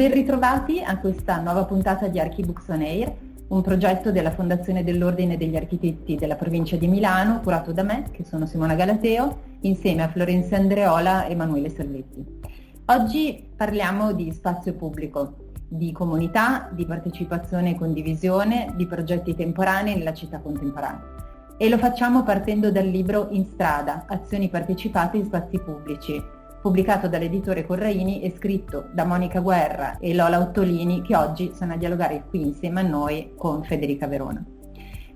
Ben ritrovati a questa nuova puntata di Archibooks on Air, un progetto della Fondazione dell'Ordine degli Architetti della provincia di Milano, curato da me, che sono Simona Galateo, insieme a Florenza Andreola e Emanuele Servetti. Oggi parliamo di spazio pubblico, di comunità, di partecipazione e condivisione, di progetti temporanei nella città contemporanea. E lo facciamo partendo dal libro In strada, azioni partecipate in spazi pubblici, pubblicato dall'editore Corraini e scritto da Monica Guerra e Lola Ottolini che oggi sono a dialogare qui insieme a noi con Federica Verona.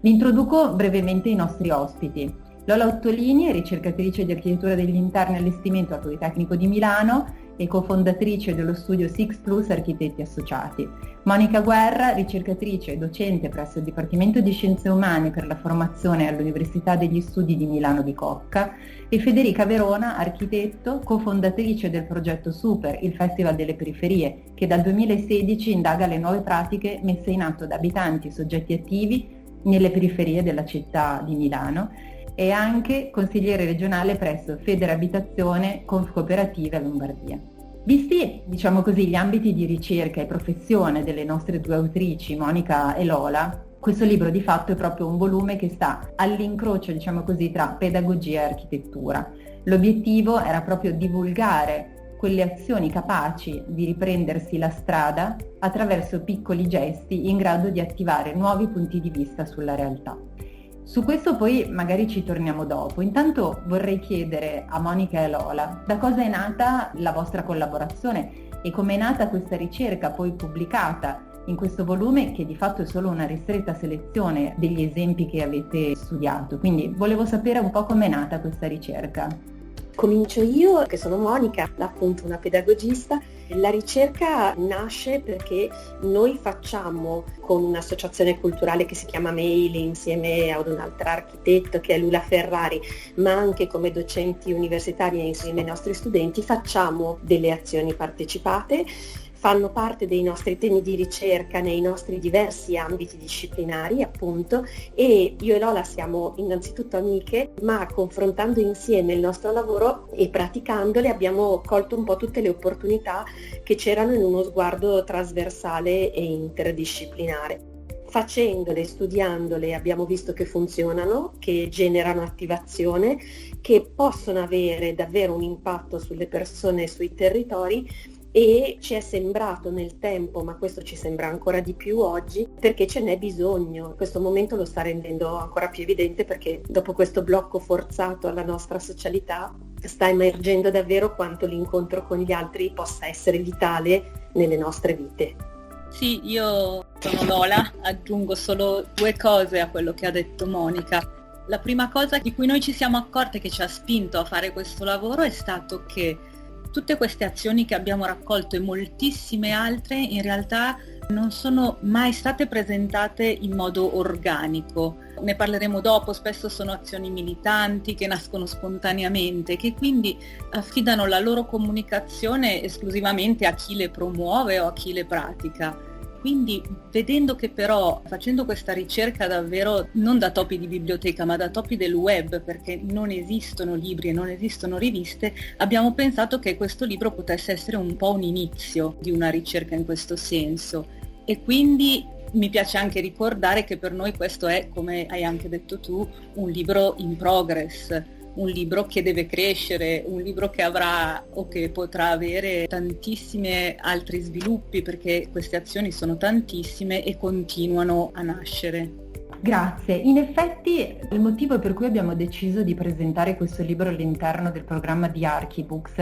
Vi introduco brevemente i nostri ospiti. Lola Ottolini è ricercatrice di architettura degli interni allestimento al Politecnico di Milano e cofondatrice dello studio Six Plus Architetti Associati. Monica Guerra, ricercatrice e docente presso il Dipartimento di Scienze Umane per la formazione all'Università degli Studi di Milano di Cocca e Federica Verona, architetto, cofondatrice del progetto Super, il Festival delle Periferie, che dal 2016 indaga le nuove pratiche messe in atto da abitanti e soggetti attivi nelle periferie della città di Milano e anche consigliere regionale presso Federabitazione Conf Cooperative Lombardia. Visti, diciamo così, gli ambiti di ricerca e professione delle nostre due autrici, Monica e Lola, questo libro di fatto è proprio un volume che sta all'incrocio, diciamo così, tra pedagogia e architettura. L'obiettivo era proprio divulgare quelle azioni capaci di riprendersi la strada attraverso piccoli gesti in grado di attivare nuovi punti di vista sulla realtà. Su questo poi magari ci torniamo dopo. Intanto vorrei chiedere a Monica e Lola da cosa è nata la vostra collaborazione e come è nata questa ricerca poi pubblicata in questo volume che di fatto è solo una ristretta selezione degli esempi che avete studiato. Quindi volevo sapere un po' com'è nata questa ricerca. Comincio io, che sono Monica, appunto una pedagogista. La ricerca nasce perché noi facciamo con un'associazione culturale che si chiama Mail insieme ad un'altra architetto che è Lula Ferrari, ma anche come docenti universitari insieme ai nostri studenti facciamo delle azioni partecipate fanno parte dei nostri temi di ricerca nei nostri diversi ambiti disciplinari appunto e io e Lola siamo innanzitutto amiche ma confrontando insieme il nostro lavoro e praticandole abbiamo colto un po' tutte le opportunità che c'erano in uno sguardo trasversale e interdisciplinare. Facendole, studiandole abbiamo visto che funzionano, che generano attivazione, che possono avere davvero un impatto sulle persone e sui territori e ci è sembrato nel tempo, ma questo ci sembra ancora di più oggi, perché ce n'è bisogno. Questo momento lo sta rendendo ancora più evidente perché dopo questo blocco forzato alla nostra socialità sta emergendo davvero quanto l'incontro con gli altri possa essere vitale nelle nostre vite. Sì, io sono Lola, aggiungo solo due cose a quello che ha detto Monica. La prima cosa di cui noi ci siamo accorte che ci ha spinto a fare questo lavoro è stato che tutte queste azioni che abbiamo raccolto e moltissime altre in realtà non sono mai state presentate in modo organico. Ne parleremo dopo, spesso sono azioni militanti che nascono spontaneamente, che quindi affidano la loro comunicazione esclusivamente a chi le promuove o a chi le pratica. Quindi vedendo che però facendo questa ricerca davvero non da topi di biblioteca ma da topi del web perché non esistono libri e non esistono riviste, abbiamo pensato che questo libro potesse essere un po' un inizio di una ricerca in questo senso. E quindi mi piace anche ricordare che per noi questo è, come hai anche detto tu, un libro in progress, un libro che deve crescere, un libro che avrà o che potrà avere tantissimi altri sviluppi perché queste azioni sono tantissime e continuano a nascere. Grazie. In effetti il motivo per cui abbiamo deciso di presentare questo libro all'interno del programma di Archibooks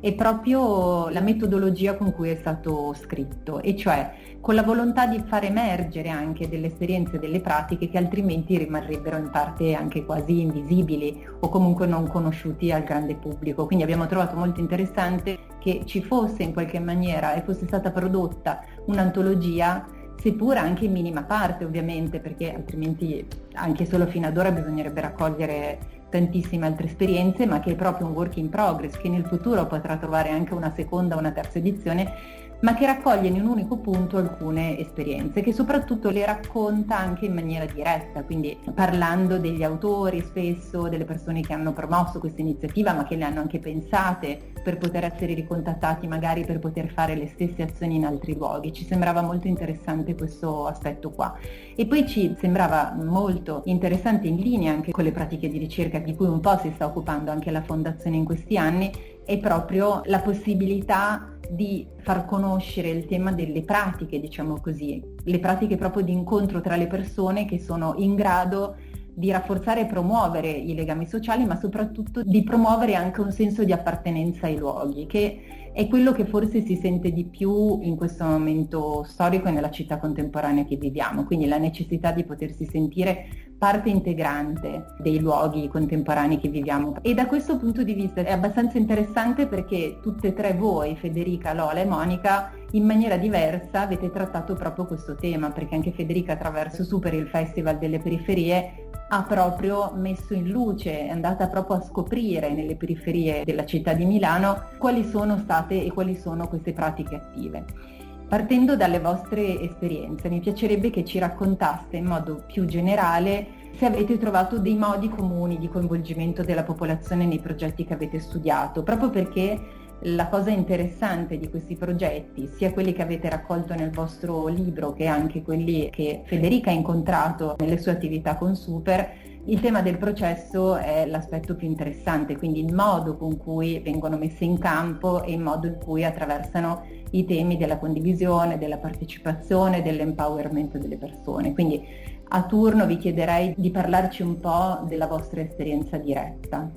è proprio la metodologia con cui è stato scritto, e cioè con la volontà di far emergere anche delle esperienze e delle pratiche che altrimenti rimarrebbero in parte anche quasi invisibili o comunque non conosciuti al grande pubblico. Quindi abbiamo trovato molto interessante che ci fosse in qualche maniera e fosse stata prodotta un'antologia seppur anche in minima parte ovviamente, perché altrimenti anche solo fino ad ora bisognerebbe raccogliere tantissime altre esperienze, ma che è proprio un work in progress, che nel futuro potrà trovare anche una seconda o una terza edizione, ma che raccoglie in un unico punto alcune esperienze, che soprattutto le racconta anche in maniera diretta, quindi parlando degli autori spesso, delle persone che hanno promosso questa iniziativa, ma che le hanno anche pensate per poter essere ricontattati magari per poter fare le stesse azioni in altri luoghi. Ci sembrava molto interessante questo aspetto qua. E poi ci sembrava molto interessante in linea anche con le pratiche di ricerca di cui un po' si sta occupando anche la Fondazione in questi anni, è proprio la possibilità di far conoscere il tema delle pratiche, diciamo così, le pratiche proprio di incontro tra le persone che sono in grado di rafforzare e promuovere i legami sociali, ma soprattutto di promuovere anche un senso di appartenenza ai luoghi, che è quello che forse si sente di più in questo momento storico e nella città contemporanea che viviamo, quindi la necessità di potersi sentire parte integrante dei luoghi contemporanei che viviamo. E da questo punto di vista è abbastanza interessante perché tutte e tre voi, Federica, Lola e Monica, in maniera diversa avete trattato proprio questo tema, perché anche Federica attraverso Super il Festival delle Periferie ha proprio messo in luce, è andata proprio a scoprire nelle periferie della città di Milano quali sono state e quali sono queste pratiche attive. Partendo dalle vostre esperienze, mi piacerebbe che ci raccontaste in modo più generale se avete trovato dei modi comuni di coinvolgimento della popolazione nei progetti che avete studiato, proprio perché la cosa interessante di questi progetti, sia quelli che avete raccolto nel vostro libro che anche quelli che Federica ha incontrato nelle sue attività con Super, il tema del processo è l'aspetto più interessante, quindi il modo con cui vengono messe in campo e il modo in cui attraversano i temi della condivisione, della partecipazione, dell'empowerment delle persone. Quindi a turno vi chiederei di parlarci un po' della vostra esperienza diretta.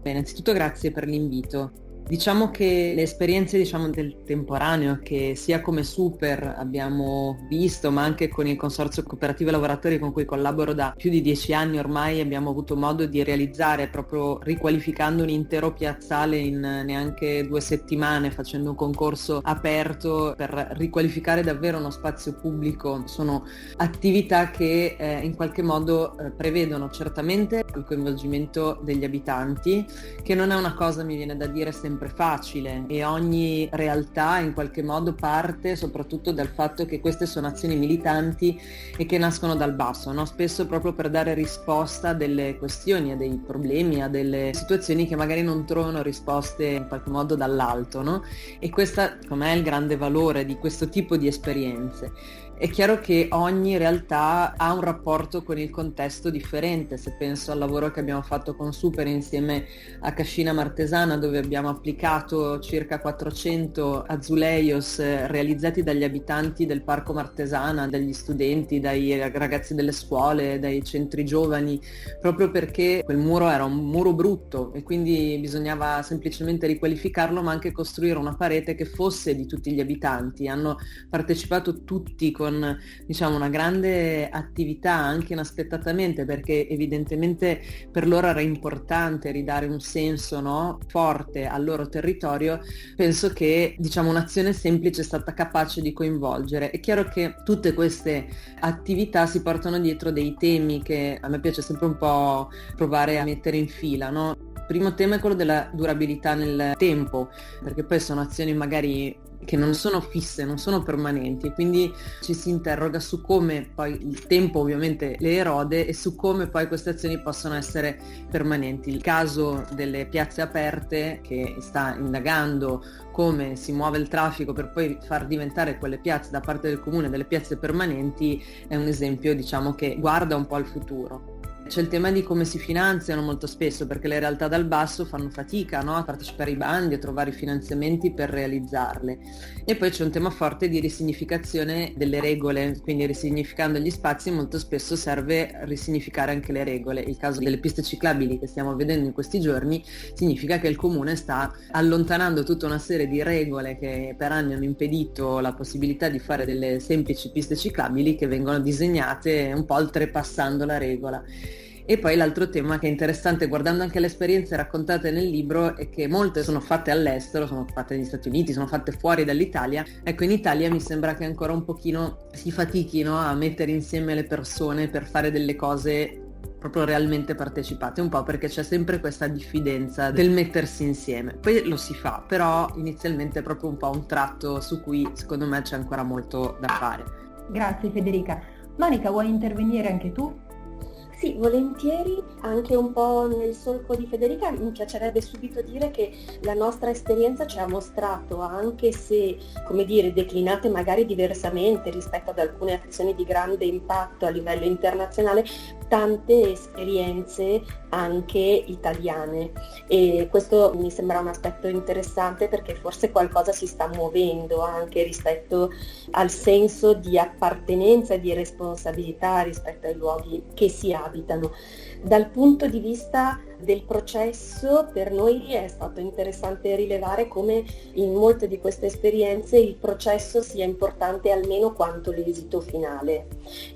Beh, innanzitutto grazie per l'invito. Diciamo che le esperienze diciamo, del temporaneo che sia come super abbiamo visto, ma anche con il Consorzio Cooperativo Lavoratori con cui collaboro da più di dieci anni ormai abbiamo avuto modo di realizzare proprio riqualificando un intero piazzale in neanche due settimane, facendo un concorso aperto per riqualificare davvero uno spazio pubblico. Sono attività che eh, in qualche modo eh, prevedono certamente il coinvolgimento degli abitanti, che non è una cosa, mi viene da dire, sempre sempre facile e ogni realtà in qualche modo parte soprattutto dal fatto che queste sono azioni militanti e che nascono dal basso, no? spesso proprio per dare risposta a delle questioni, a dei problemi, a delle situazioni che magari non trovano risposte in qualche modo dall'alto. No? E questo com'è il grande valore di questo tipo di esperienze è chiaro che ogni realtà ha un rapporto con il contesto differente, se penso al lavoro che abbiamo fatto con Super insieme a Cascina Martesana dove abbiamo applicato circa 400 azuleios eh, realizzati dagli abitanti del Parco Martesana, dagli studenti, dai ragazzi delle scuole, dai centri giovani, proprio perché quel muro era un muro brutto e quindi bisognava semplicemente riqualificarlo ma anche costruire una parete che fosse di tutti gli abitanti. Hanno partecipato tutti con con diciamo, una grande attività anche inaspettatamente perché evidentemente per loro era importante ridare un senso no, forte al loro territorio, penso che diciamo, un'azione semplice è stata capace di coinvolgere. È chiaro che tutte queste attività si portano dietro dei temi che a me piace sempre un po' provare a mettere in fila. No? primo tema è quello della durabilità nel tempo, perché poi sono azioni magari che non sono fisse, non sono permanenti, quindi ci si interroga su come poi il tempo ovviamente le erode e su come poi queste azioni possono essere permanenti. Il caso delle piazze aperte che sta indagando come si muove il traffico per poi far diventare quelle piazze da parte del comune delle piazze permanenti è un esempio diciamo che guarda un po' al futuro. C'è il tema di come si finanziano molto spesso, perché le realtà dal basso fanno fatica no? a partecipare ai bandi, a trovare i finanziamenti per realizzarle. E poi c'è un tema forte di risignificazione delle regole, quindi risignificando gli spazi molto spesso serve risignificare anche le regole. Il caso delle piste ciclabili che stiamo vedendo in questi giorni significa che il comune sta allontanando tutta una serie di regole che per anni hanno impedito la possibilità di fare delle semplici piste ciclabili che vengono disegnate un po' oltrepassando la regola. E poi l'altro tema che è interessante guardando anche le esperienze raccontate nel libro è che molte sono fatte all'estero, sono fatte negli Stati Uniti, sono fatte fuori dall'Italia. Ecco, in Italia mi sembra che ancora un pochino si fatichino a mettere insieme le persone per fare delle cose proprio realmente partecipate, un po' perché c'è sempre questa diffidenza del mettersi insieme. Poi lo si fa, però inizialmente è proprio un po' un tratto su cui secondo me c'è ancora molto da fare. Grazie Federica. Monica, vuoi intervenire anche tu? Sì, volentieri, anche un po' nel solco di Federica, mi piacerebbe subito dire che la nostra esperienza ci ha mostrato, anche se, come dire, declinate magari diversamente rispetto ad alcune azioni di grande impatto a livello internazionale, tante esperienze anche italiane. E questo mi sembra un aspetto interessante perché forse qualcosa si sta muovendo anche rispetto al senso di appartenenza e di responsabilità rispetto ai luoghi che si abitano. Dal punto di vista del processo per noi è stato interessante rilevare come in molte di queste esperienze il processo sia importante almeno quanto l'esito finale.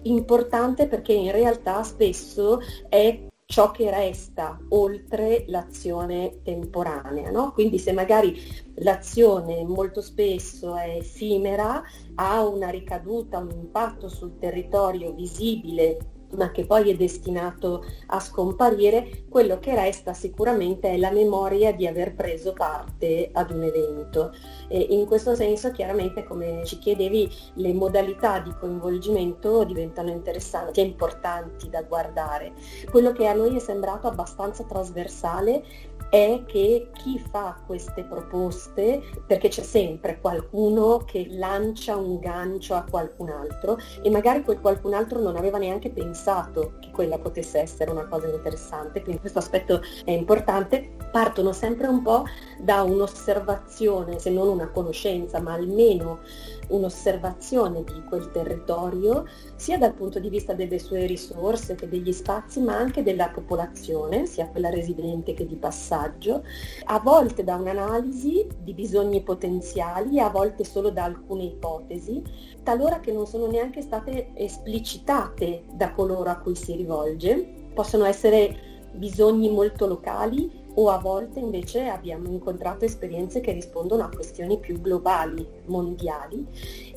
Importante perché in realtà spesso è ciò che resta oltre l'azione temporanea. No? Quindi se magari l'azione molto spesso è effimera, ha una ricaduta, un impatto sul territorio visibile ma che poi è destinato a scomparire, quello che resta sicuramente è la memoria di aver preso parte ad un evento. E in questo senso chiaramente come ci chiedevi le modalità di coinvolgimento diventano interessanti e importanti da guardare. Quello che a noi è sembrato abbastanza trasversale è che chi fa queste proposte, perché c'è sempre qualcuno che lancia un gancio a qualcun altro e magari quel qualcun altro non aveva neanche pensato che quella potesse essere una cosa interessante, quindi questo aspetto è importante, partono sempre un po' da un'osservazione, se non una conoscenza, ma almeno un'osservazione di quel territorio, sia dal punto di vista delle sue risorse che degli spazi, ma anche della popolazione, sia quella residente che di passaggio, a volte da un'analisi di bisogni potenziali, a volte solo da alcune ipotesi, talora che non sono neanche state esplicitate da coloro a cui si rivolge, possono essere bisogni molto locali o a volte invece abbiamo incontrato esperienze che rispondono a questioni più globali, mondiali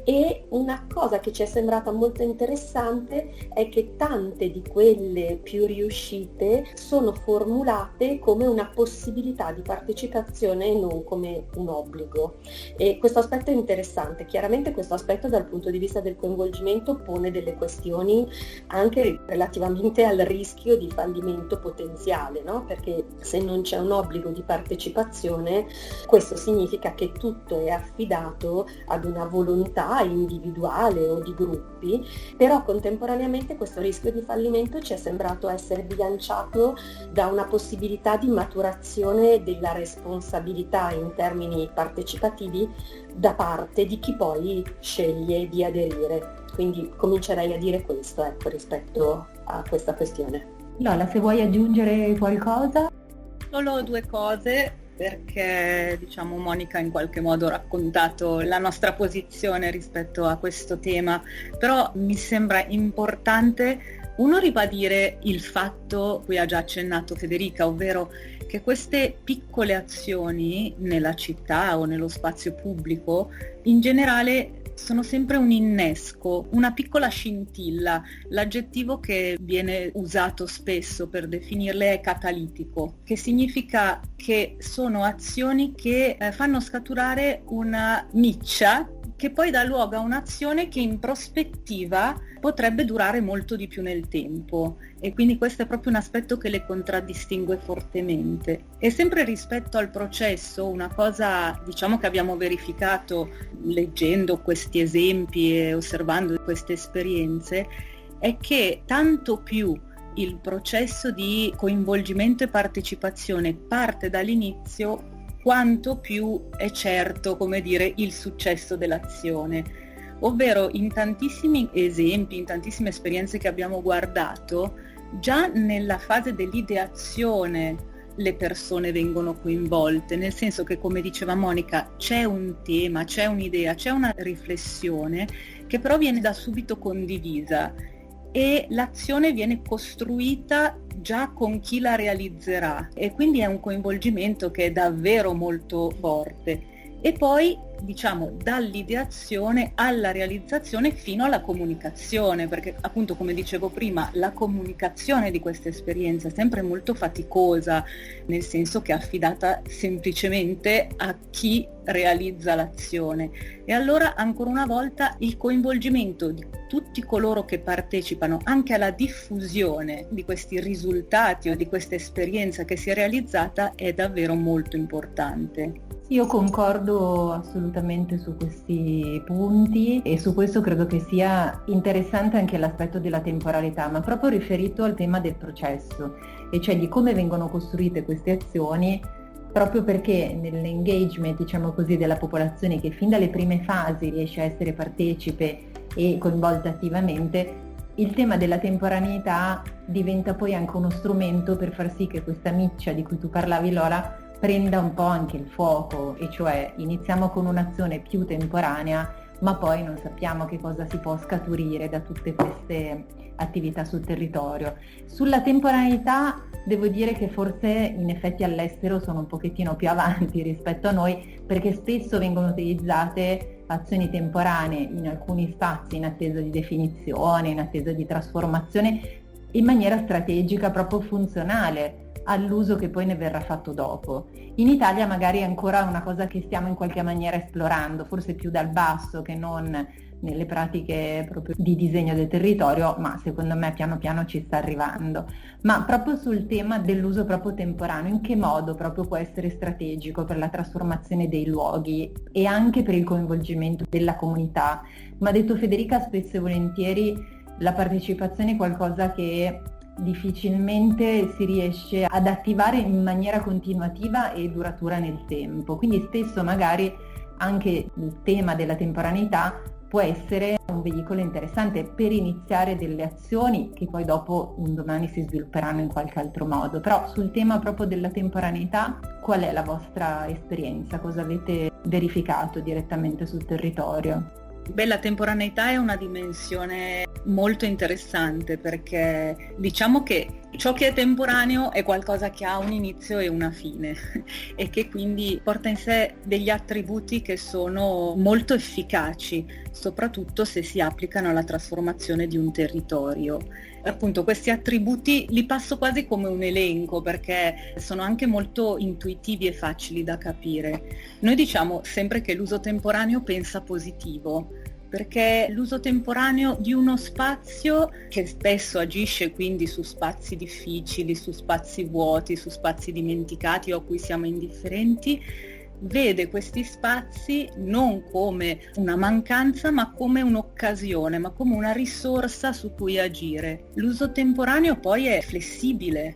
e una cosa che ci è sembrata molto interessante è che tante di quelle più riuscite sono formulate come una possibilità di partecipazione e non come un obbligo. E questo aspetto è interessante. Chiaramente questo aspetto dal punto di vista del coinvolgimento pone delle questioni anche relativamente al rischio di fallimento potenziale, no? perché se non c'è un obbligo di partecipazione questo significa che tutto è affidato ad una volontà individuale o di gruppi, però contemporaneamente questo rischio di fallimento ci è sembrato essere bilanciato da una possibilità di maturazione della responsabilità in termini partecipativi da parte di chi poi sceglie di aderire. Quindi comincerei a dire questo ecco, rispetto a questa questione. Lola, se vuoi aggiungere qualcosa? Solo due cose perché diciamo Monica in qualche modo ha raccontato la nostra posizione rispetto a questo tema, però mi sembra importante uno ribadire il fatto cui ha già accennato Federica, ovvero che queste piccole azioni nella città o nello spazio pubblico in generale sono sempre un innesco, una piccola scintilla. L'aggettivo che viene usato spesso per definirle è catalitico, che significa che sono azioni che eh, fanno scaturare una miccia che poi dà luogo a un'azione che in prospettiva potrebbe durare molto di più nel tempo e quindi questo è proprio un aspetto che le contraddistingue fortemente. E sempre rispetto al processo, una cosa diciamo che abbiamo verificato leggendo questi esempi e osservando queste esperienze è che tanto più il processo di coinvolgimento e partecipazione parte dall'inizio quanto più è certo, come dire, il successo dell'azione. Ovvero in tantissimi esempi, in tantissime esperienze che abbiamo guardato, già nella fase dell'ideazione le persone vengono coinvolte, nel senso che come diceva Monica c'è un tema, c'è un'idea, c'è una riflessione che però viene da subito condivisa e l'azione viene costruita già con chi la realizzerà e quindi è un coinvolgimento che è davvero molto forte. E poi diciamo dall'ideazione alla realizzazione fino alla comunicazione, perché appunto come dicevo prima la comunicazione di questa esperienza è sempre molto faticosa, nel senso che è affidata semplicemente a chi realizza l'azione. E allora ancora una volta il coinvolgimento di tutti coloro che partecipano anche alla diffusione di questi risultati o di questa esperienza che si è realizzata è davvero molto importante. Io concordo assolutamente su questi punti e su questo credo che sia interessante anche l'aspetto della temporalità, ma proprio riferito al tema del processo, e cioè di come vengono costruite queste azioni proprio perché nell'engagement, diciamo così, della popolazione che fin dalle prime fasi riesce a essere partecipe e coinvolta attivamente, il tema della temporaneità diventa poi anche uno strumento per far sì che questa miccia di cui tu parlavi Lola prenda un po' anche il fuoco, e cioè iniziamo con un'azione più temporanea, ma poi non sappiamo che cosa si può scaturire da tutte queste attività sul territorio. Sulla temporaneità devo dire che forse in effetti all'estero sono un pochettino più avanti rispetto a noi perché spesso vengono utilizzate azioni temporanee in alcuni spazi in attesa di definizione, in attesa di trasformazione in maniera strategica, proprio funzionale all'uso che poi ne verrà fatto dopo. In Italia magari è ancora una cosa che stiamo in qualche maniera esplorando, forse più dal basso che non nelle pratiche proprio di disegno del territorio, ma secondo me piano piano ci sta arrivando. Ma proprio sul tema dell'uso proprio temporaneo, in che modo proprio può essere strategico per la trasformazione dei luoghi e anche per il coinvolgimento della comunità? Come ha detto Federica, spesso e volentieri la partecipazione è qualcosa che difficilmente si riesce ad attivare in maniera continuativa e duratura nel tempo. Quindi spesso magari anche il tema della temporaneità può essere un veicolo interessante per iniziare delle azioni che poi dopo un domani si svilupperanno in qualche altro modo. Però sul tema proprio della temporaneità, qual è la vostra esperienza? Cosa avete verificato direttamente sul territorio? Beh, la temporaneità è una dimensione molto interessante perché diciamo che ciò che è temporaneo è qualcosa che ha un inizio e una fine e che quindi porta in sé degli attributi che sono molto efficaci, soprattutto se si applicano alla trasformazione di un territorio appunto questi attributi li passo quasi come un elenco perché sono anche molto intuitivi e facili da capire. Noi diciamo sempre che l'uso temporaneo pensa positivo, perché l'uso temporaneo di uno spazio che spesso agisce quindi su spazi difficili, su spazi vuoti, su spazi dimenticati o a cui siamo indifferenti, vede questi spazi non come una mancanza ma come un'occasione, ma come una risorsa su cui agire. L'uso temporaneo poi è flessibile,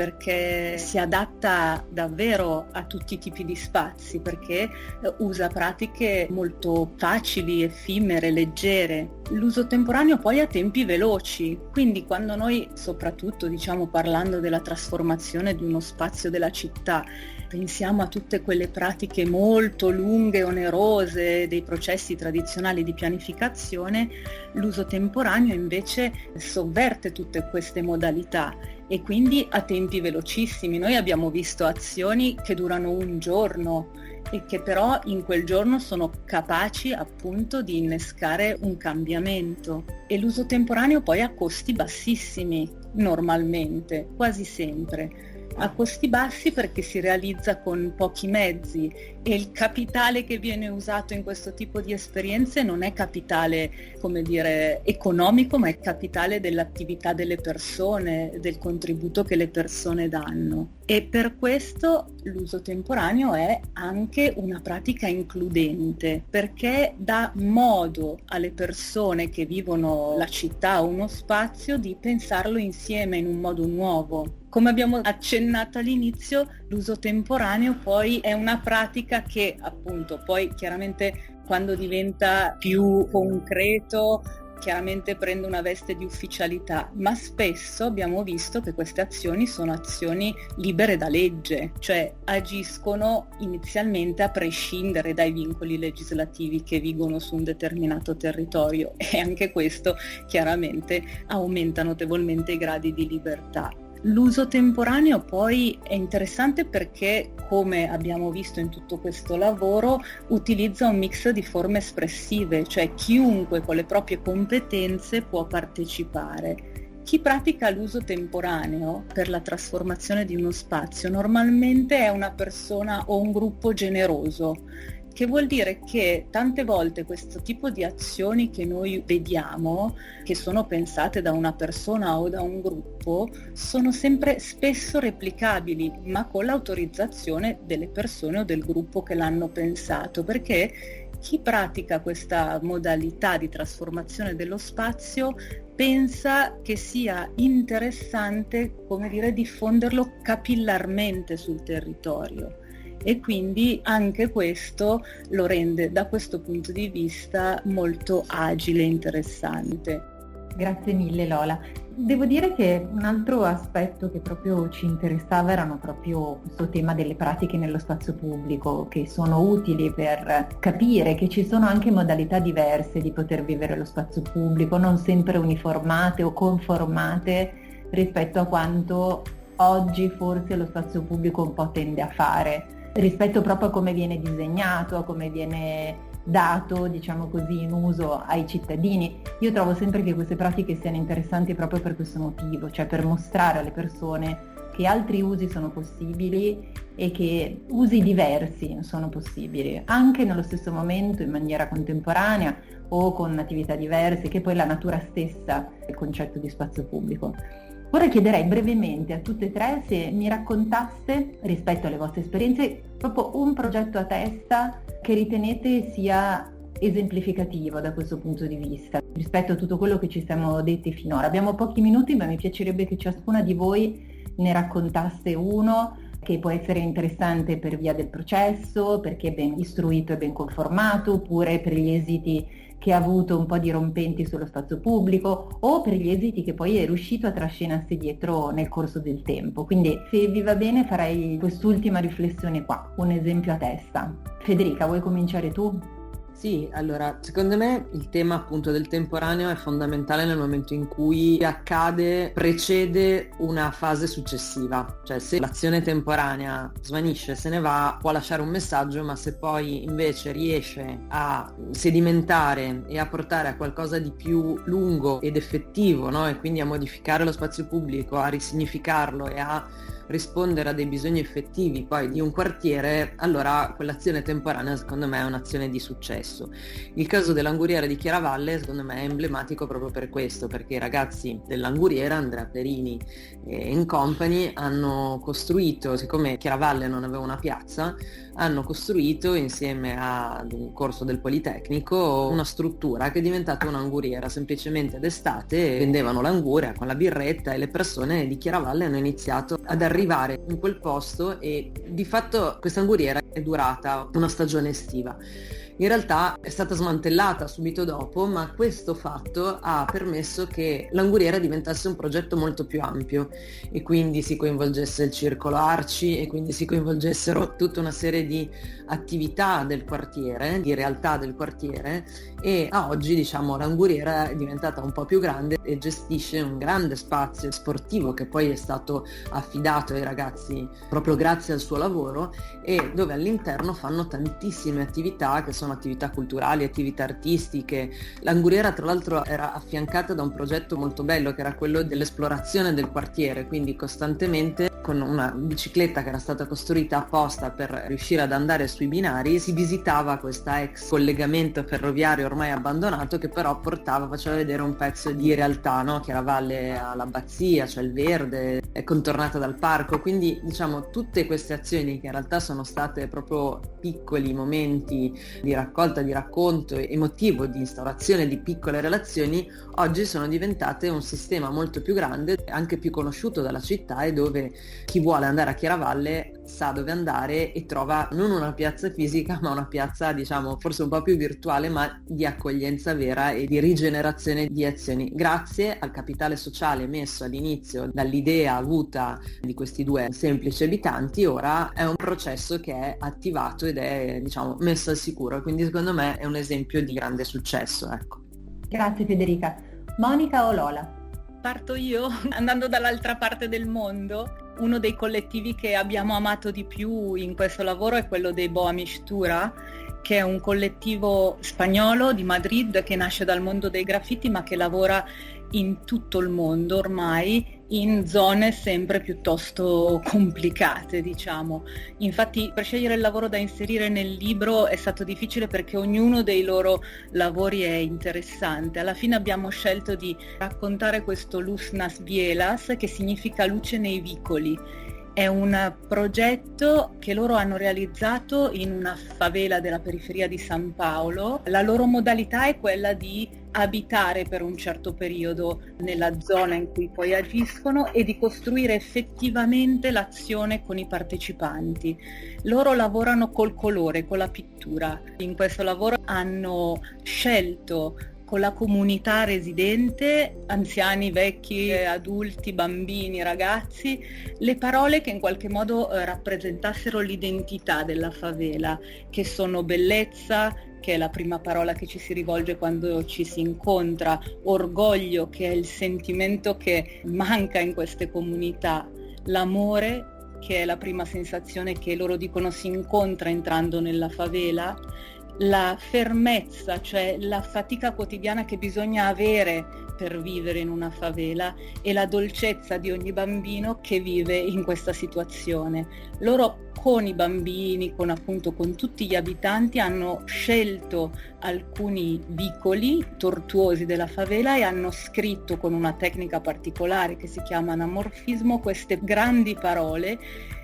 perché si adatta davvero a tutti i tipi di spazi, perché eh, usa pratiche molto facili, effimere, leggere. L'uso temporaneo poi ha tempi veloci, quindi quando noi, soprattutto diciamo parlando della trasformazione di uno spazio della città, pensiamo a tutte quelle pratiche molto lunghe onerose dei processi tradizionali di pianificazione, l'uso temporaneo invece sovverte tutte queste modalità e quindi a tempi velocissimi. Noi abbiamo visto azioni che durano un giorno e che però in quel giorno sono capaci appunto di innescare un cambiamento. E l'uso temporaneo poi ha costi bassissimi normalmente, quasi sempre a costi bassi perché si realizza con pochi mezzi e il capitale che viene usato in questo tipo di esperienze non è capitale, come dire, economico, ma è capitale dell'attività delle persone, del contributo che le persone danno. E per questo l'uso temporaneo è anche una pratica includente, perché dà modo alle persone che vivono la città o uno spazio di pensarlo insieme in un modo nuovo. Come abbiamo accennato all'inizio, l'uso temporaneo poi è una pratica che appunto poi chiaramente quando diventa più concreto chiaramente prende una veste di ufficialità, ma spesso abbiamo visto che queste azioni sono azioni libere da legge, cioè agiscono inizialmente a prescindere dai vincoli legislativi che vigono su un determinato territorio e anche questo chiaramente aumenta notevolmente i gradi di libertà. L'uso temporaneo poi è interessante perché, come abbiamo visto in tutto questo lavoro, utilizza un mix di forme espressive, cioè chiunque con le proprie competenze può partecipare. Chi pratica l'uso temporaneo per la trasformazione di uno spazio normalmente è una persona o un gruppo generoso che vuol dire che tante volte questo tipo di azioni che noi vediamo, che sono pensate da una persona o da un gruppo, sono sempre spesso replicabili, ma con l'autorizzazione delle persone o del gruppo che l'hanno pensato, perché chi pratica questa modalità di trasformazione dello spazio pensa che sia interessante, come dire, diffonderlo capillarmente sul territorio e quindi anche questo lo rende da questo punto di vista molto agile e interessante. Grazie mille Lola. Devo dire che un altro aspetto che proprio ci interessava erano proprio questo tema delle pratiche nello spazio pubblico, che sono utili per capire che ci sono anche modalità diverse di poter vivere lo spazio pubblico, non sempre uniformate o conformate rispetto a quanto oggi forse lo spazio pubblico un po' tende a fare rispetto proprio a come viene disegnato, a come viene dato, diciamo così, in uso ai cittadini. Io trovo sempre che queste pratiche siano interessanti proprio per questo motivo, cioè per mostrare alle persone che altri usi sono possibili e che usi diversi sono possibili, anche nello stesso momento, in maniera contemporanea o con attività diverse, che poi la natura stessa è il concetto di spazio pubblico. Ora chiederei brevemente a tutte e tre se mi raccontaste, rispetto alle vostre esperienze, proprio un progetto a testa che ritenete sia esemplificativo da questo punto di vista, rispetto a tutto quello che ci siamo detti finora. Abbiamo pochi minuti, ma mi piacerebbe che ciascuna di voi ne raccontasse uno che può essere interessante per via del processo, perché è ben istruito e ben conformato, oppure per gli esiti che ha avuto un po' di rompenti sullo spazio pubblico o per gli esiti che poi è riuscito a trascinarsi dietro nel corso del tempo. Quindi se vi va bene farei quest'ultima riflessione qua, un esempio a testa. Federica, vuoi cominciare tu? Sì, allora, secondo me il tema appunto del temporaneo è fondamentale nel momento in cui accade, precede una fase successiva. Cioè se l'azione temporanea svanisce, se ne va, può lasciare un messaggio, ma se poi invece riesce a sedimentare e a portare a qualcosa di più lungo ed effettivo, no? E quindi a modificare lo spazio pubblico, a risignificarlo e a rispondere a dei bisogni effettivi poi di un quartiere, allora quell'azione temporanea secondo me è un'azione di successo. Il caso dell'anguriera di Chiaravalle secondo me è emblematico proprio per questo, perché i ragazzi dell'anguriera, Andrea Perini e company, hanno costruito, siccome Chiaravalle non aveva una piazza, hanno costruito insieme ad un corso del Politecnico una struttura che è diventata un'anguriera, semplicemente d'estate vendevano l'anguria con la birretta e le persone di Chiaravalle hanno iniziato ad arrivare in quel posto e di fatto questa anguriera è durata una stagione estiva in realtà è stata smantellata subito dopo, ma questo fatto ha permesso che l'anguriera diventasse un progetto molto più ampio e quindi si coinvolgesse il circolo Arci e quindi si coinvolgessero tutta una serie di attività del quartiere, di realtà del quartiere e a oggi diciamo l'anguriera è diventata un po' più grande e gestisce un grande spazio sportivo che poi è stato affidato ai ragazzi proprio grazie al suo lavoro e dove all'interno fanno tantissime attività che sono sono attività culturali, attività artistiche. L'Anguriera tra l'altro era affiancata da un progetto molto bello che era quello dell'esplorazione del quartiere, quindi costantemente con una bicicletta che era stata costruita apposta per riuscire ad andare sui binari si visitava questa ex collegamento ferroviario ormai abbandonato che però portava, faceva vedere un pezzo di realtà, no? che era valle all'abbazia, cioè il verde, è contornata dal parco, quindi diciamo tutte queste azioni che in realtà sono state proprio piccoli momenti di raccolta, di racconto emotivo, di instaurazione di piccole relazioni, oggi sono diventate un sistema molto più grande, anche più conosciuto dalla città e dove chi vuole andare a Chiaravalle sa dove andare e trova non una piazza fisica ma una piazza diciamo forse un po' più virtuale ma di accoglienza vera e di rigenerazione di azioni. Grazie al capitale sociale messo all'inizio dall'idea avuta di questi due semplici abitanti, ora è un processo che è attivato ed è diciamo messo al sicuro, quindi secondo me è un esempio di grande successo. Ecco. Grazie Federica. Monica o Lola? Parto io andando dall'altra parte del mondo. Uno dei collettivi che abbiamo amato di più in questo lavoro è quello dei Boa Mistura, che è un collettivo spagnolo di Madrid che nasce dal mondo dei graffiti ma che lavora in tutto il mondo ormai in zone sempre piuttosto complicate, diciamo. Infatti per scegliere il lavoro da inserire nel libro è stato difficile perché ognuno dei loro lavori è interessante. Alla fine abbiamo scelto di raccontare questo Luz Nas Bielas, che significa luce nei vicoli è un progetto che loro hanno realizzato in una favela della periferia di San Paolo. La loro modalità è quella di abitare per un certo periodo nella zona in cui poi agiscono e di costruire effettivamente l'azione con i partecipanti. Loro lavorano col colore, con la pittura. In questo lavoro hanno scelto con la comunità residente, anziani, vecchi, adulti, bambini, ragazzi, le parole che in qualche modo eh, rappresentassero l'identità della favela, che sono bellezza, che è la prima parola che ci si rivolge quando ci si incontra, orgoglio, che è il sentimento che manca in queste comunità, l'amore, che è la prima sensazione che loro dicono si incontra entrando nella favela, la fermezza, cioè la fatica quotidiana che bisogna avere per vivere in una favela e la dolcezza di ogni bambino che vive in questa situazione. Loro con i bambini, con appunto con tutti gli abitanti hanno scelto alcuni vicoli tortuosi della favela e hanno scritto con una tecnica particolare che si chiama anamorfismo queste grandi parole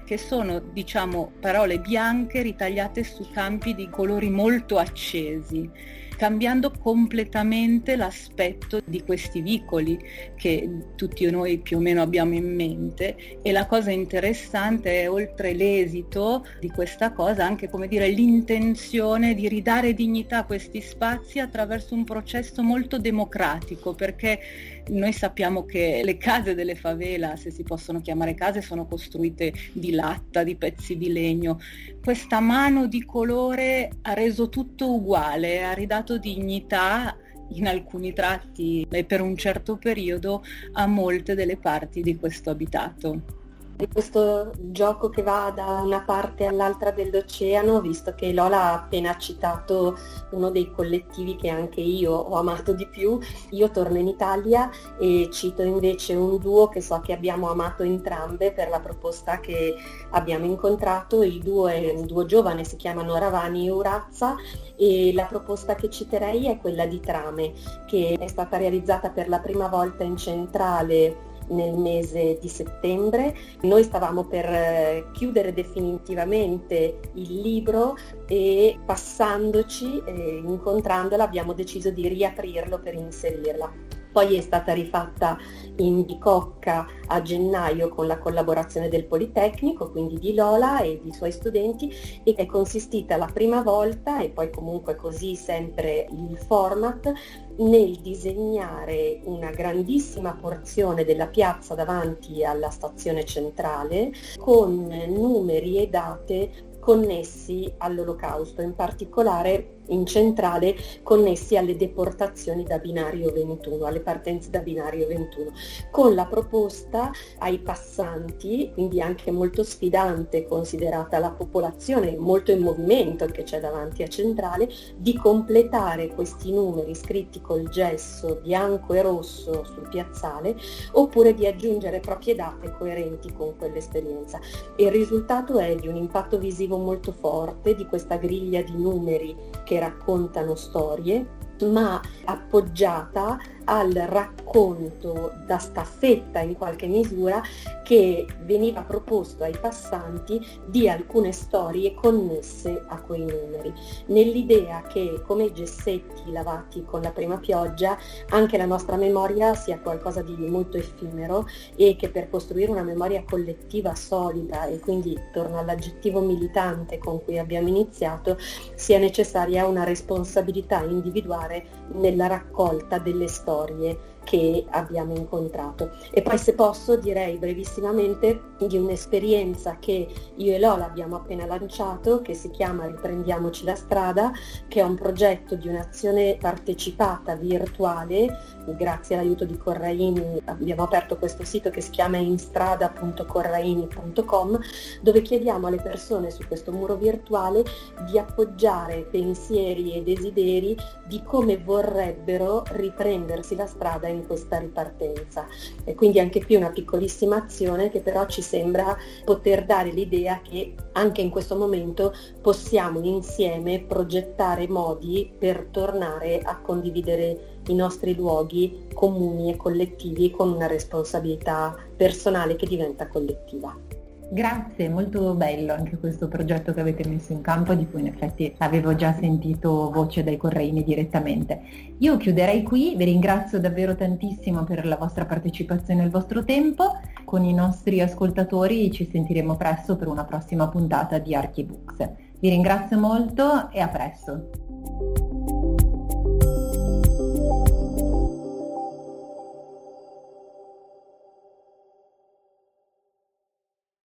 che sono diciamo parole bianche ritagliate su campi di colori molto accesi cambiando completamente l'aspetto di questi vicoli che tutti noi più o meno abbiamo in mente. E la cosa interessante è oltre l'esito di questa cosa anche come dire l'intenzione di ridare dignità a questi spazi attraverso un processo molto democratico perché noi sappiamo che le case delle favela, se si possono chiamare case, sono costruite di latta, di pezzi di legno. Questa mano di colore ha reso tutto uguale, ha ridato dignità in alcuni tratti e per un certo periodo a molte delle parti di questo abitato di questo gioco che va da una parte all'altra dell'oceano, visto che Lola ha appena citato uno dei collettivi che anche io ho amato di più, io torno in Italia e cito invece un duo che so che abbiamo amato entrambe per la proposta che abbiamo incontrato. Il duo è un duo giovane, si chiamano Ravani e Urazza e la proposta che citerei è quella di Trame, che è stata realizzata per la prima volta in centrale nel mese di settembre. Noi stavamo per eh, chiudere definitivamente il libro e passandoci, eh, incontrandola, abbiamo deciso di riaprirlo per inserirla poi è stata rifatta in Bicocca a gennaio con la collaborazione del Politecnico, quindi di Lola e dei suoi studenti e è consistita la prima volta e poi comunque così sempre il format nel disegnare una grandissima porzione della piazza davanti alla stazione centrale con numeri e date connessi all'olocausto, in particolare in centrale connessi alle deportazioni da binario 21, alle partenze da binario 21, con la proposta ai passanti, quindi anche molto sfidante considerata la popolazione molto in movimento che c'è davanti a centrale, di completare questi numeri scritti col gesso bianco e rosso sul piazzale oppure di aggiungere proprie date coerenti con quell'esperienza. Il risultato è di un impatto visivo molto forte di questa griglia di numeri che raccontano storie, ma appoggiata al racconto da staffetta in qualche misura che veniva proposto ai passanti di alcune storie connesse a quei numeri, nell'idea che come i gessetti lavati con la prima pioggia anche la nostra memoria sia qualcosa di molto effimero e che per costruire una memoria collettiva solida e quindi torno all'aggettivo militante con cui abbiamo iniziato sia necessaria una responsabilità individuale nella raccolta delle storie che abbiamo incontrato. E poi se posso direi brevissimamente di un'esperienza che io e Lola abbiamo appena lanciato che si chiama Riprendiamoci la strada, che è un progetto di un'azione partecipata virtuale grazie all'aiuto di Corraini abbiamo aperto questo sito che si chiama instrada.corraini.com dove chiediamo alle persone su questo muro virtuale di appoggiare pensieri e desideri di come vorrebbero riprendersi la strada in questa ripartenza. E quindi anche qui una piccolissima azione che però ci sembra poter dare l'idea che anche in questo momento possiamo insieme progettare modi per tornare a condividere i nostri luoghi comuni e collettivi con una responsabilità personale che diventa collettiva. Grazie, molto bello anche questo progetto che avete messo in campo, di cui in effetti avevo già sentito voce dai Correini direttamente. Io chiuderei qui, vi ringrazio davvero tantissimo per la vostra partecipazione e il vostro tempo. Con i nostri ascoltatori ci sentiremo presto per una prossima puntata di Archibooks. Vi ringrazio molto e a presto.